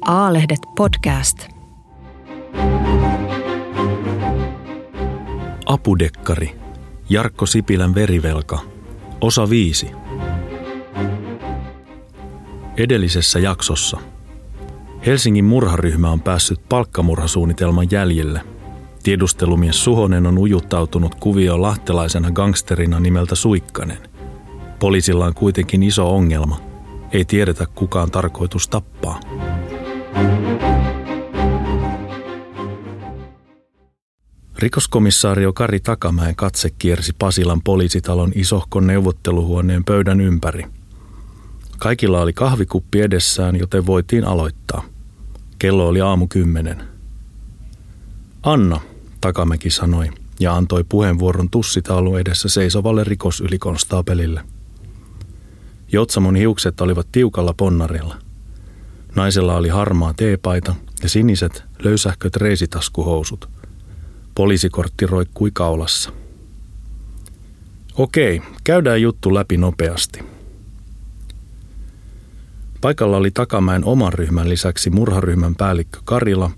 A-lehdet podcast. Apudekkari. Jarkko Sipilän verivelka. Osa 5. Edellisessä jaksossa. Helsingin murharyhmä on päässyt palkkamurhasuunnitelman jäljelle. Tiedustelumies Suhonen on ujuttautunut kuvioon lahtelaisena gangsterina nimeltä Suikkanen. Poliisilla on kuitenkin iso ongelma. Ei tiedetä kukaan tarkoitus tappaa. Rikoskomissaario Kari Takamäen katse kiersi Pasilan poliisitalon isohkon neuvotteluhuoneen pöydän ympäri. Kaikilla oli kahvikuppi edessään, joten voitiin aloittaa. Kello oli aamu kymmenen. Anna, Takamäki sanoi ja antoi puheenvuoron tussitaulun edessä seisovalle rikosylikonstaapelille. Jotsamon hiukset olivat tiukalla ponnarilla. Naisella oli harmaa teepaita ja siniset, löysähköt reisitaskuhousut – Poliisikortti roikkui kaulassa. Okei, käydään juttu läpi nopeasti. Paikalla oli Takamäen oman ryhmän lisäksi murharyhmän päällikkö Karila,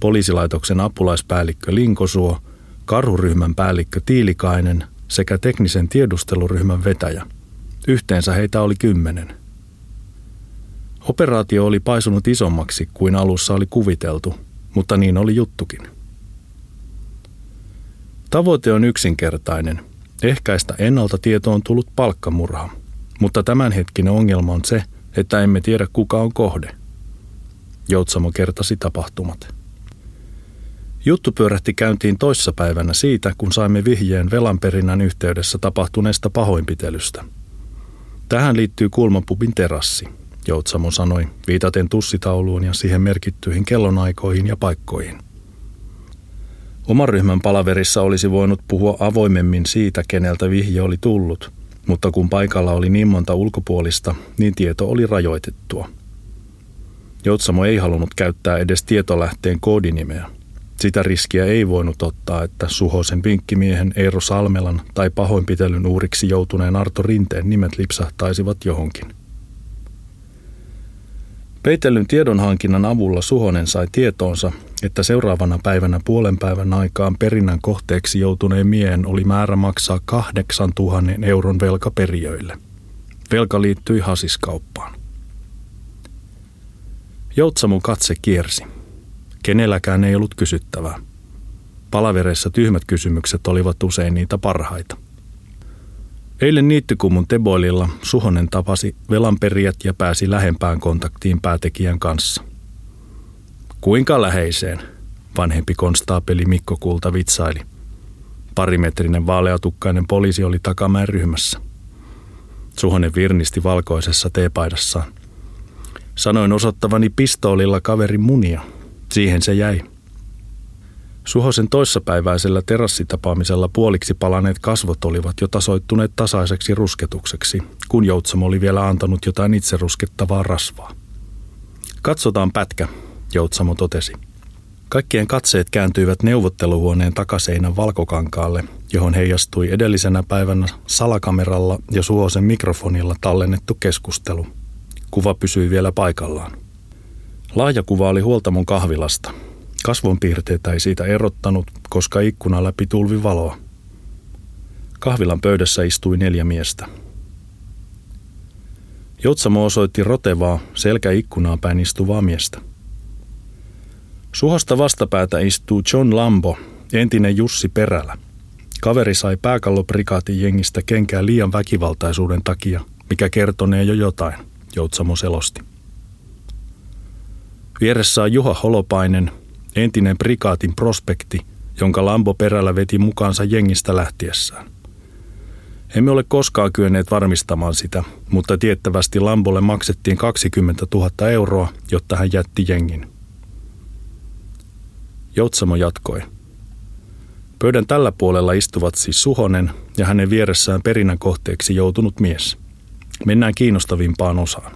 poliisilaitoksen apulaispäällikkö Linkosuo, karhuryhmän päällikkö Tiilikainen sekä teknisen tiedusteluryhmän vetäjä. Yhteensä heitä oli kymmenen. Operaatio oli paisunut isommaksi kuin alussa oli kuviteltu, mutta niin oli juttukin – Tavoite on yksinkertainen. Ehkäistä ennalta tietoon tullut palkkamurha. Mutta tämänhetkinen ongelma on se, että emme tiedä kuka on kohde. Joutsamo kertasi tapahtumat. Juttu pyörähti käyntiin toissapäivänä siitä, kun saimme vihjeen velanperinnän yhteydessä tapahtuneesta pahoinpitelystä. Tähän liittyy kulmapubin terassi, Joutsamo sanoi, viitaten tussitauluun ja siihen merkittyihin kellonaikoihin ja paikkoihin. Oman ryhmän palaverissa olisi voinut puhua avoimemmin siitä, keneltä vihje oli tullut, mutta kun paikalla oli niin monta ulkopuolista, niin tieto oli rajoitettua. Joutsamo ei halunnut käyttää edes tietolähteen koodinimeä. Sitä riskiä ei voinut ottaa, että Suhosen vinkkimiehen Eero Salmelan tai pahoinpitelyn uuriksi joutuneen Arto Rinteen nimet lipsahtaisivat johonkin. Peitellyn tiedonhankinnan avulla Suhonen sai tietoonsa, että seuraavana päivänä puolen päivän aikaan perinnän kohteeksi joutuneen miehen oli määrä maksaa 8000 euron velka perijöille. Velka liittyi hasiskauppaan. Joutsamon katse kiersi. Kenelläkään ei ollut kysyttävää. Palavereissa tyhmät kysymykset olivat usein niitä parhaita. Eilen niittykummun Teboililla Suhonen tapasi velanperijät ja pääsi lähempään kontaktiin päätekijän kanssa. Kuinka läheiseen? Vanhempi konstaapeli Mikko Kulta vitsaili. Parimetrinen vaaleatukkainen poliisi oli takamäen ryhmässä. Suhonen virnisti valkoisessa teepaidassaan. Sanoin osoittavani pistoolilla kaverin munia. Siihen se jäi. Suhosen toissapäiväisellä terassitapaamisella puoliksi palaneet kasvot olivat jo tasoittuneet tasaiseksi rusketukseksi, kun Joutsamo oli vielä antanut jotain itse ruskettavaa rasvaa. Katsotaan pätkä, Joutsamo totesi. Kaikkien katseet kääntyivät neuvotteluhuoneen takaseinän valkokankaalle, johon heijastui edellisenä päivänä salakameralla ja Suhosen mikrofonilla tallennettu keskustelu. Kuva pysyi vielä paikallaan. Laaja kuva oli huoltamon kahvilasta – Kasvonpiirteitä ei siitä erottanut, koska ikkuna läpi tulvi valoa. Kahvilan pöydässä istui neljä miestä. Joutsamo osoitti rotevaa, selkäikkunaa päin istuvaa miestä. Suhosta vastapäätä istuu John Lambo, entinen Jussi Perälä. Kaveri sai pääkalloprikaatin jengistä kenkää liian väkivaltaisuuden takia, mikä kertonee jo jotain, Joutsamo selosti. Vieressä on Juha Holopainen, entinen prikaatin prospekti, jonka Lambo perällä veti mukaansa jengistä lähtiessään. Emme ole koskaan kyenneet varmistamaan sitä, mutta tiettävästi Lambolle maksettiin 20 000 euroa, jotta hän jätti jengin. Joutsamo jatkoi. Pöydän tällä puolella istuvat siis Suhonen ja hänen vieressään perinnän kohteeksi joutunut mies. Mennään kiinnostavimpaan osaan.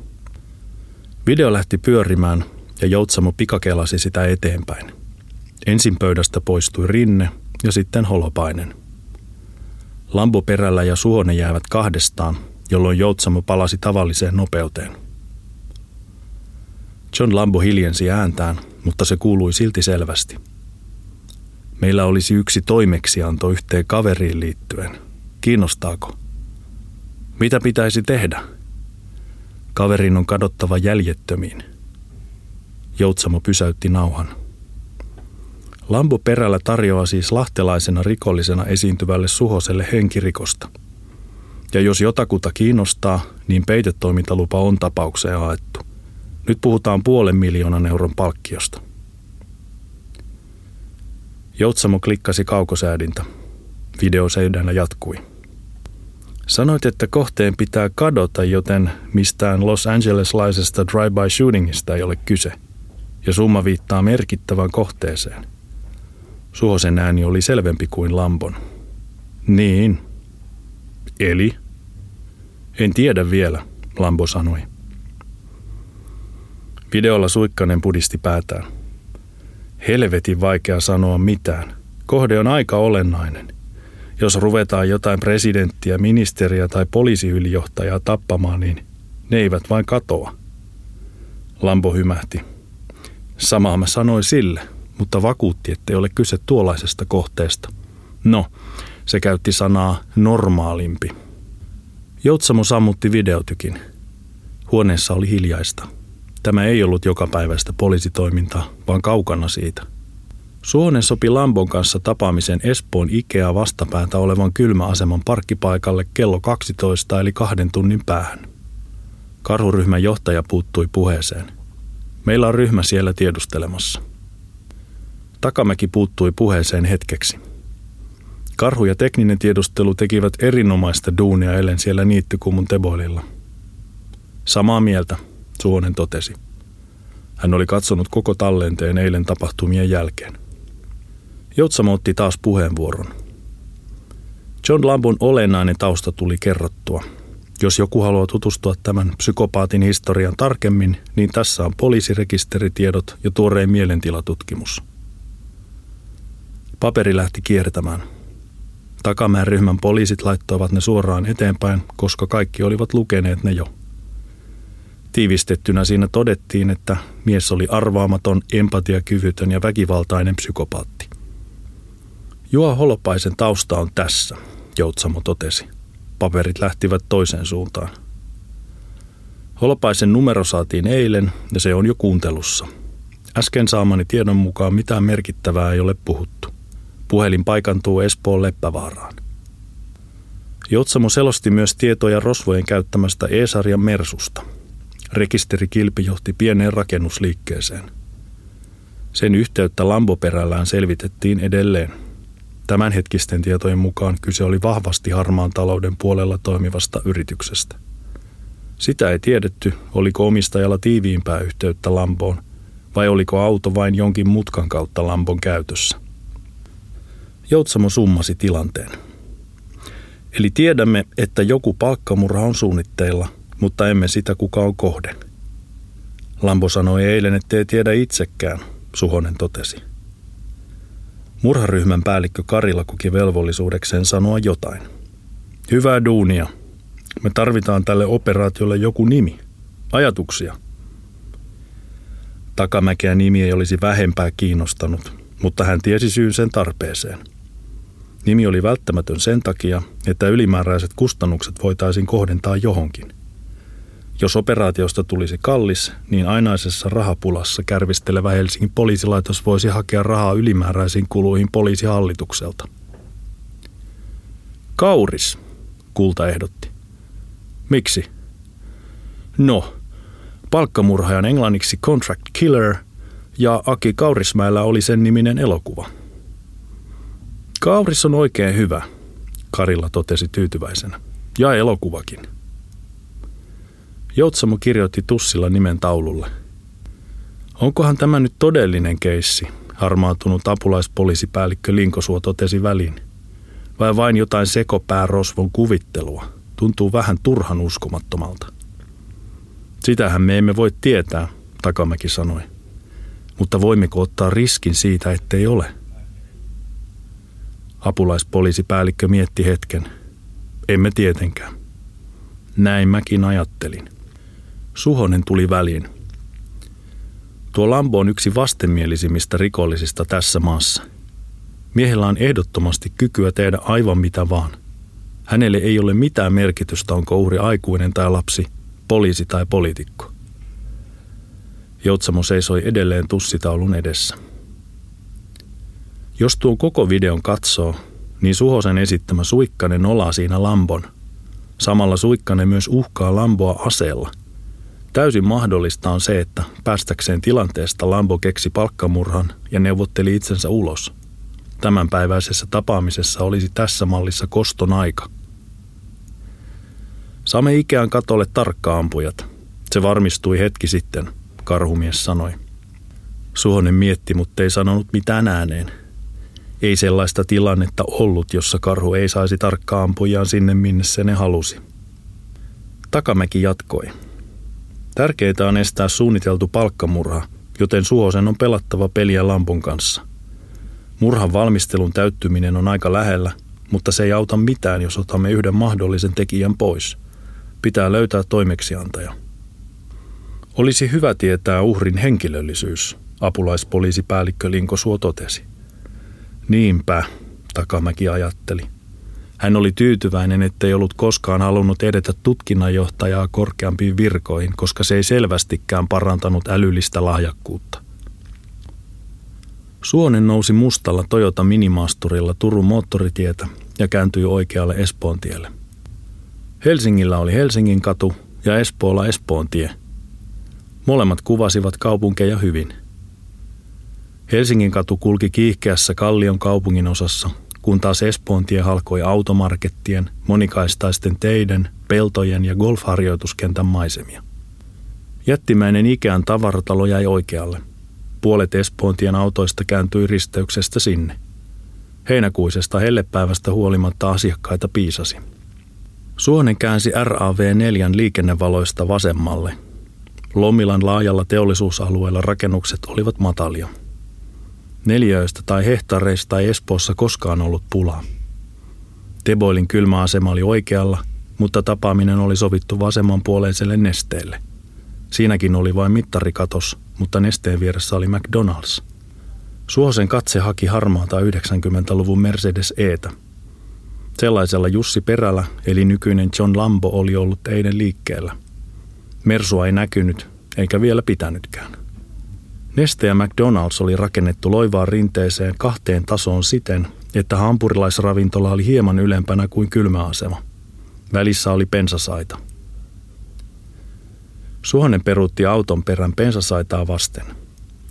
Video lähti pyörimään ja Joutsamo pikakelasi sitä eteenpäin. Ensin pöydästä poistui Rinne ja sitten Holopainen. Lambo perällä ja Suhonen jäävät kahdestaan, jolloin Joutsamo palasi tavalliseen nopeuteen. John Lambo hiljensi ääntään, mutta se kuului silti selvästi. Meillä olisi yksi toimeksianto yhteen kaveriin liittyen. Kiinnostaako? Mitä pitäisi tehdä? Kaverin on kadottava jäljettömiin. Joutsamo pysäytti nauhan. Lambo perällä tarjoaa siis lahtelaisena rikollisena esiintyvälle suhoselle henkirikosta. Ja jos jotakuta kiinnostaa, niin peitetoimintalupa on tapaukseen haettu. Nyt puhutaan puolen miljoonan euron palkkiosta. Joutsamo klikkasi kaukosäädintä. Video seydännä jatkui. Sanoit, että kohteen pitää kadota, joten mistään Los Angeleslaisesta drive-by shootingista ei ole kyse. Ja summa viittaa merkittävään kohteeseen. Suosen ääni oli selvempi kuin Lambon. Niin. Eli? En tiedä vielä, Lambo sanoi. Videolla Suikkanen pudisti päätään. Helvetin vaikea sanoa mitään. Kohde on aika olennainen. Jos ruvetaan jotain presidenttiä, ministeriä tai poliisiylijohtajaa tappamaan, niin ne eivät vain katoa. Lambo hymähti. Samaa mä sanoin sille, mutta vakuutti, ettei ole kyse tuollaisesta kohteesta. No, se käytti sanaa normaalimpi. Joutsamo sammutti videotykin. Huoneessa oli hiljaista. Tämä ei ollut jokapäiväistä poliisitoimintaa, vaan kaukana siitä. Suonen sopi Lambon kanssa tapaamisen Espoon Ikea vastapäätä olevan kylmäaseman parkkipaikalle kello 12 eli kahden tunnin päähän. Karhuryhmän johtaja puuttui puheeseen. Meillä on ryhmä siellä tiedustelemassa. Takamäki puuttui puheeseen hetkeksi. Karhu ja tekninen tiedustelu tekivät erinomaista duunia ellen siellä niittykumun teboililla. Samaa mieltä, Suonen totesi. Hän oli katsonut koko tallenteen eilen tapahtumien jälkeen. Joutsamo otti taas puheenvuoron. John Lambon olennainen tausta tuli kerrottua. Jos joku haluaa tutustua tämän psykopaatin historian tarkemmin, niin tässä on poliisirekisteritiedot ja tuoreen mielentilatutkimus. Paperi lähti kiertämään. Takamäen ryhmän poliisit laittoivat ne suoraan eteenpäin, koska kaikki olivat lukeneet ne jo – Tiivistettynä siinä todettiin, että mies oli arvaamaton, empatiakyvytön ja väkivaltainen psykopaatti. Juha Holopaisen tausta on tässä, Joutsamo totesi. Paperit lähtivät toiseen suuntaan. Holopaisen numero saatiin eilen ja se on jo kuuntelussa. Äsken saamani tiedon mukaan mitään merkittävää ei ole puhuttu. Puhelin paikantuu Espoon Leppävaaraan. Joutsamo selosti myös tietoja rosvojen käyttämästä E-sarjan Mersusta – rekisterikilpi johti pieneen rakennusliikkeeseen. Sen yhteyttä Lamboperällään selvitettiin edelleen. Tämänhetkisten tietojen mukaan kyse oli vahvasti harmaan talouden puolella toimivasta yrityksestä. Sitä ei tiedetty, oliko omistajalla tiiviimpää yhteyttä Lamboon vai oliko auto vain jonkin mutkan kautta Lambon käytössä. Joutsamo summasi tilanteen. Eli tiedämme, että joku palkkamurha on suunnitteilla – mutta emme sitä kuka on kohde. Lambo sanoi eilen, ettei tiedä itsekään, Suhonen totesi. Murharyhmän päällikkö Karilla koki velvollisuudekseen sanoa jotain. Hyvää duunia. Me tarvitaan tälle operaatiolle joku nimi. Ajatuksia. Takamäkeä nimi ei olisi vähempää kiinnostanut, mutta hän tiesi syyn sen tarpeeseen. Nimi oli välttämätön sen takia, että ylimääräiset kustannukset voitaisiin kohdentaa johonkin – jos operaatiosta tulisi kallis, niin ainaisessa rahapulassa kärvistelevä Helsingin poliisilaitos voisi hakea rahaa ylimääräisiin kuluihin poliisihallitukselta. Kauris, Kulta ehdotti. Miksi? No, palkkamurhaajan englanniksi Contract Killer ja Aki Kaurismäellä oli sen niminen elokuva. Kauris on oikein hyvä, Karilla totesi tyytyväisenä. Ja elokuvakin. Joutsamo kirjoitti tussilla nimen taululle. Onkohan tämä nyt todellinen keissi, harmaantunut apulaispoliisipäällikkö Linkosuo totesi väliin. Vai vain jotain sekopäärosvon kuvittelua? Tuntuu vähän turhan uskomattomalta. Sitähän me emme voi tietää, Takamäki sanoi. Mutta voimmeko ottaa riskin siitä, ettei ole? Apulaispoliisipäällikkö mietti hetken. Emme tietenkään. Näin mäkin ajattelin. Suhonen tuli väliin. Tuo Lambo on yksi vastenmielisimmistä rikollisista tässä maassa. Miehellä on ehdottomasti kykyä tehdä aivan mitä vaan. Hänelle ei ole mitään merkitystä, onko uhri aikuinen tai lapsi, poliisi tai poliitikko. Joutsamo seisoi edelleen tussitaulun edessä. Jos tuon koko videon katsoo, niin Suhosen esittämä Suikkanen olaa siinä Lambon. Samalla Suikkanen myös uhkaa Lamboa aseella. Täysin mahdollista on se, että päästäkseen tilanteesta Lambo keksi palkkamurhan ja neuvotteli itsensä ulos. Tämänpäiväisessä tapaamisessa olisi tässä mallissa koston aika. Saamme Ikean katolle tarkkaampujat. Se varmistui hetki sitten, karhumies sanoi. Suhonen mietti, mutta ei sanonut mitään ääneen – ei sellaista tilannetta ollut, jossa karhu ei saisi tarkkaa ampujaan sinne, minne se ne halusi. Takamäki jatkoi. Tärkeintä on estää suunniteltu palkkamurha, joten Suhosen on pelattava peliä lampun kanssa. Murhan valmistelun täyttyminen on aika lähellä, mutta se ei auta mitään, jos otamme yhden mahdollisen tekijän pois. Pitää löytää toimeksiantaja. Olisi hyvä tietää uhrin henkilöllisyys, apulaispoliisipäällikkö Linko Suo totesi. Niinpä, Takamäki ajatteli. Hän oli tyytyväinen, ettei ollut koskaan halunnut edetä tutkinnanjohtajaa korkeampiin virkoihin, koska se ei selvästikään parantanut älyllistä lahjakkuutta. Suonen nousi mustalla Toyota Minimasturilla Turun moottoritietä ja kääntyi oikealle Espoon tielle. Helsingillä oli Helsingin katu ja Espoolla Espoon tie. Molemmat kuvasivat kaupunkeja hyvin – Helsingin katu kulki kiihkeässä Kallion kaupungin osassa, kun taas Espoon tie halkoi automarkettien, monikaistaisten teiden, peltojen ja golfharjoituskentän maisemia. Jättimäinen Ikean tavaratalo jäi oikealle. Puolet Espoontien autoista kääntyi risteyksestä sinne. Heinäkuisesta hellepäivästä huolimatta asiakkaita piisasi. Suonen käänsi RAV4 liikennevaloista vasemmalle. Lomilan laajalla teollisuusalueella rakennukset olivat matalia – Neljöistä tai hehtaareista ei Espoossa koskaan ollut pulaa. Teboilin kylmäasema oli oikealla, mutta tapaaminen oli sovittu vasemmanpuoleiselle nesteelle. Siinäkin oli vain mittarikatos, mutta nesteen vieressä oli McDonald's. Suosen katse haki harmaata 90-luvun Mercedes Etä. Sellaisella Jussi Perällä, eli nykyinen John Lambo, oli ollut eilen liikkeellä. Mersua ei näkynyt, eikä vielä pitänytkään. Neste ja McDonald's oli rakennettu loivaan rinteeseen kahteen tasoon siten, että hampurilaisravintola oli hieman ylempänä kuin kylmäasema. Välissä oli pensasaita. Suonen peruutti auton perän pensasaitaa vasten.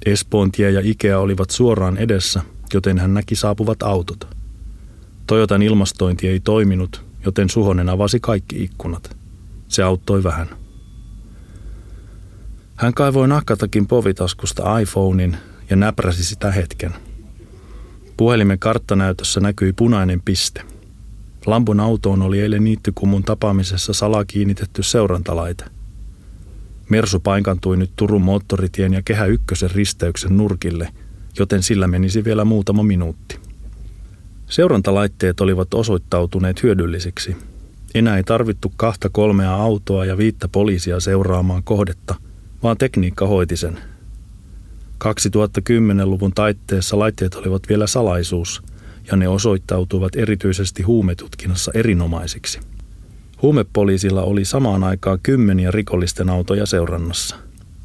Espoon tie ja Ikea olivat suoraan edessä, joten hän näki saapuvat autot. Toyotan ilmastointi ei toiminut, joten Suhonen avasi kaikki ikkunat. Se auttoi vähän. Hän kaivoi nakkatakin povitaskusta iPhonein ja näpräsi sitä hetken. Puhelimen karttanäytössä näkyi punainen piste. Lampun autoon oli eilen niittykummun tapaamisessa salaa kiinnitetty seurantalaite. Mersu painkantui nyt Turun moottoritien ja Kehä Ykkösen risteyksen nurkille, joten sillä menisi vielä muutama minuutti. Seurantalaitteet olivat osoittautuneet hyödyllisiksi. Enää ei tarvittu kahta kolmea autoa ja viittä poliisia seuraamaan kohdetta – vaan tekniikka hoiti sen. 2010-luvun taitteessa laitteet olivat vielä salaisuus, ja ne osoittautuivat erityisesti huumetutkinnassa erinomaisiksi. Huumepoliisilla oli samaan aikaan kymmeniä rikollisten autoja seurannassa.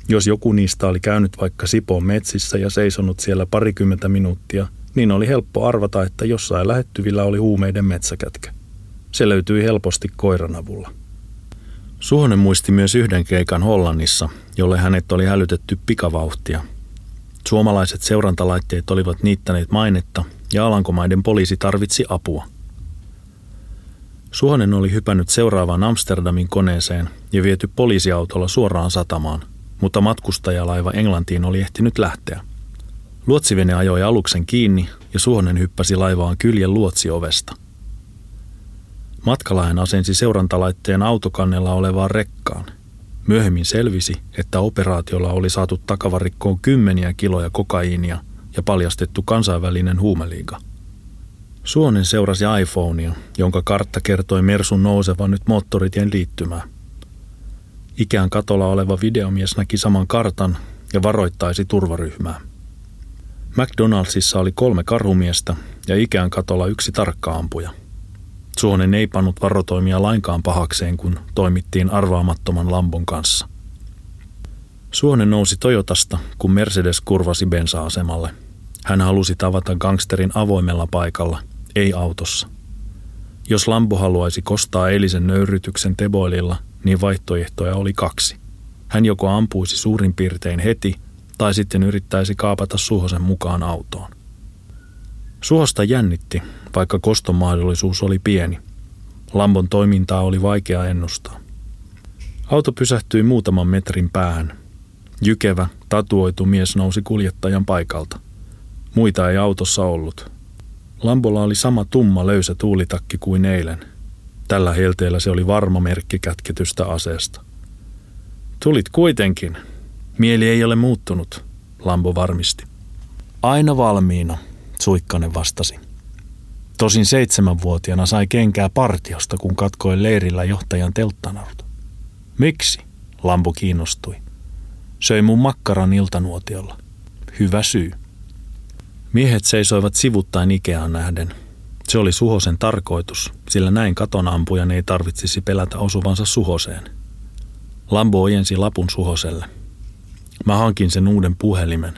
Jos joku niistä oli käynyt vaikka Sipoon metsissä ja seisonut siellä parikymmentä minuuttia, niin oli helppo arvata, että jossain lähettyvillä oli huumeiden metsäkätkä. Se löytyi helposti koiran avulla. Suhonen muisti myös yhden keikan Hollannissa, jolle hänet oli hälytetty pikavauhtia. Suomalaiset seurantalaitteet olivat niittäneet mainetta ja Alankomaiden poliisi tarvitsi apua. Suhonen oli hypännyt seuraavaan Amsterdamin koneeseen ja viety poliisiautolla suoraan satamaan, mutta matkustajalaiva Englantiin oli ehtinyt lähteä. Luotsivene ajoi aluksen kiinni ja Suhonen hyppäsi laivaan kyljen luotsiovesta – Matkalla hän asensi seurantalaitteen autokannella olevaan rekkaan. Myöhemmin selvisi, että operaatiolla oli saatu takavarikkoon kymmeniä kiloja kokaiinia ja paljastettu kansainvälinen huumeliiga. Suonen seurasi iPhonea, jonka kartta kertoi Mersun nousevan nyt moottoritien liittymää. Ikään katolla oleva videomies näki saman kartan ja varoittaisi turvaryhmää. McDonaldsissa oli kolme karhumiestä ja ikään katolla yksi tarkkaampuja. Suonen ei pannut varotoimia lainkaan pahakseen, kun toimittiin arvaamattoman Lambon kanssa. Suonen nousi Toyotasta, kun Mercedes kurvasi bensa-asemalle. Hän halusi tavata gangsterin avoimella paikalla, ei autossa. Jos Lambo haluaisi kostaa eilisen nöyrytyksen Teboililla, niin vaihtoehtoja oli kaksi. Hän joko ampuisi suurin piirtein heti, tai sitten yrittäisi kaapata Suhosen mukaan autoon. Suhosta jännitti, vaikka koston mahdollisuus oli pieni. Lambon toimintaa oli vaikea ennustaa. Auto pysähtyi muutaman metrin päähän. Jykevä, tatuoitu mies nousi kuljettajan paikalta. Muita ei autossa ollut. Lambolla oli sama tumma löysä tuulitakki kuin eilen. Tällä helteellä se oli varma merkki kätketystä aseesta. Tulit kuitenkin. Mieli ei ole muuttunut, Lambo varmisti. Aina valmiina, Suikkanen vastasi. Tosin seitsemänvuotiaana sai kenkää partiosta, kun katkoi leirillä johtajan telttanarut. Miksi? Lambo kiinnostui. Söi mun makkaran iltanuotiolla. Hyvä syy. Miehet seisoivat sivuttain Ikeaan nähden. Se oli Suhosen tarkoitus, sillä näin katonampujan ei tarvitsisi pelätä osuvansa Suhoseen. Lambo ojensi lapun Suhoselle. Mä hankin sen uuden puhelimen.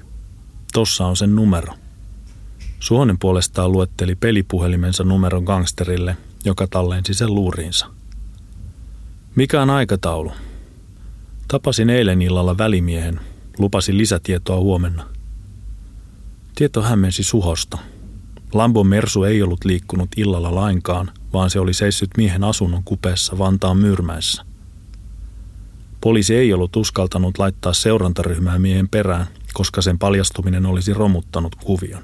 Tossa on sen numero. Suhonen puolestaan luetteli pelipuhelimensa numeron gangsterille, joka tallensi sen luuriinsa. Mikä on aikataulu? Tapasin eilen illalla välimiehen. Lupasin lisätietoa huomenna. Tieto hämmensi Suhosta. Lambon Mersu ei ollut liikkunut illalla lainkaan, vaan se oli seissyt miehen asunnon kupeessa Vantaan Myyrmäessä. Poliisi ei ollut uskaltanut laittaa seurantaryhmää miehen perään, koska sen paljastuminen olisi romuttanut kuvion.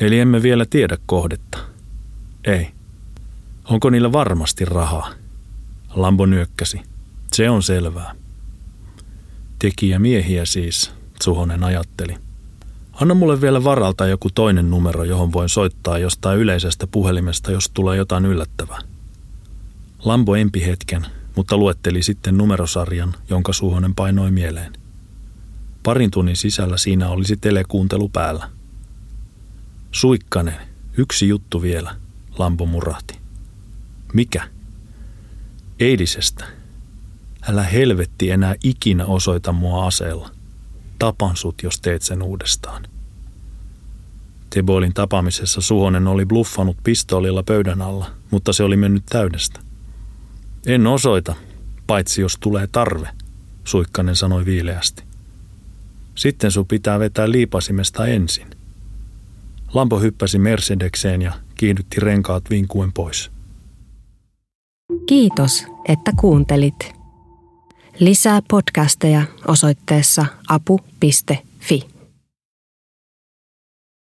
Eli emme vielä tiedä kohdetta. Ei. Onko niillä varmasti rahaa? Lambo nyökkäsi. Se on selvää. Tekijä miehiä siis, Suhonen ajatteli. Anna mulle vielä varalta joku toinen numero, johon voin soittaa jostain yleisestä puhelimesta, jos tulee jotain yllättävää. Lambo empi hetken, mutta luetteli sitten numerosarjan, jonka Suhonen painoi mieleen. Parin tunnin sisällä siinä olisi telekuuntelu päällä. Suikkanen, yksi juttu vielä, Lampo murahti. Mikä? Eilisestä. Älä helvetti enää ikinä osoita mua aseella. Tapan sut, jos teet sen uudestaan. Teboilin tapaamisessa Suhonen oli bluffannut pistoolilla pöydän alla, mutta se oli mennyt täydestä. En osoita, paitsi jos tulee tarve, Suikkanen sanoi viileästi. Sitten sun pitää vetää liipasimesta ensin. Lampo hyppäsi Mercedekseen ja kiihdytti renkaat vinkuen pois. Kiitos, että kuuntelit. Lisää podcasteja osoitteessa apu.fi.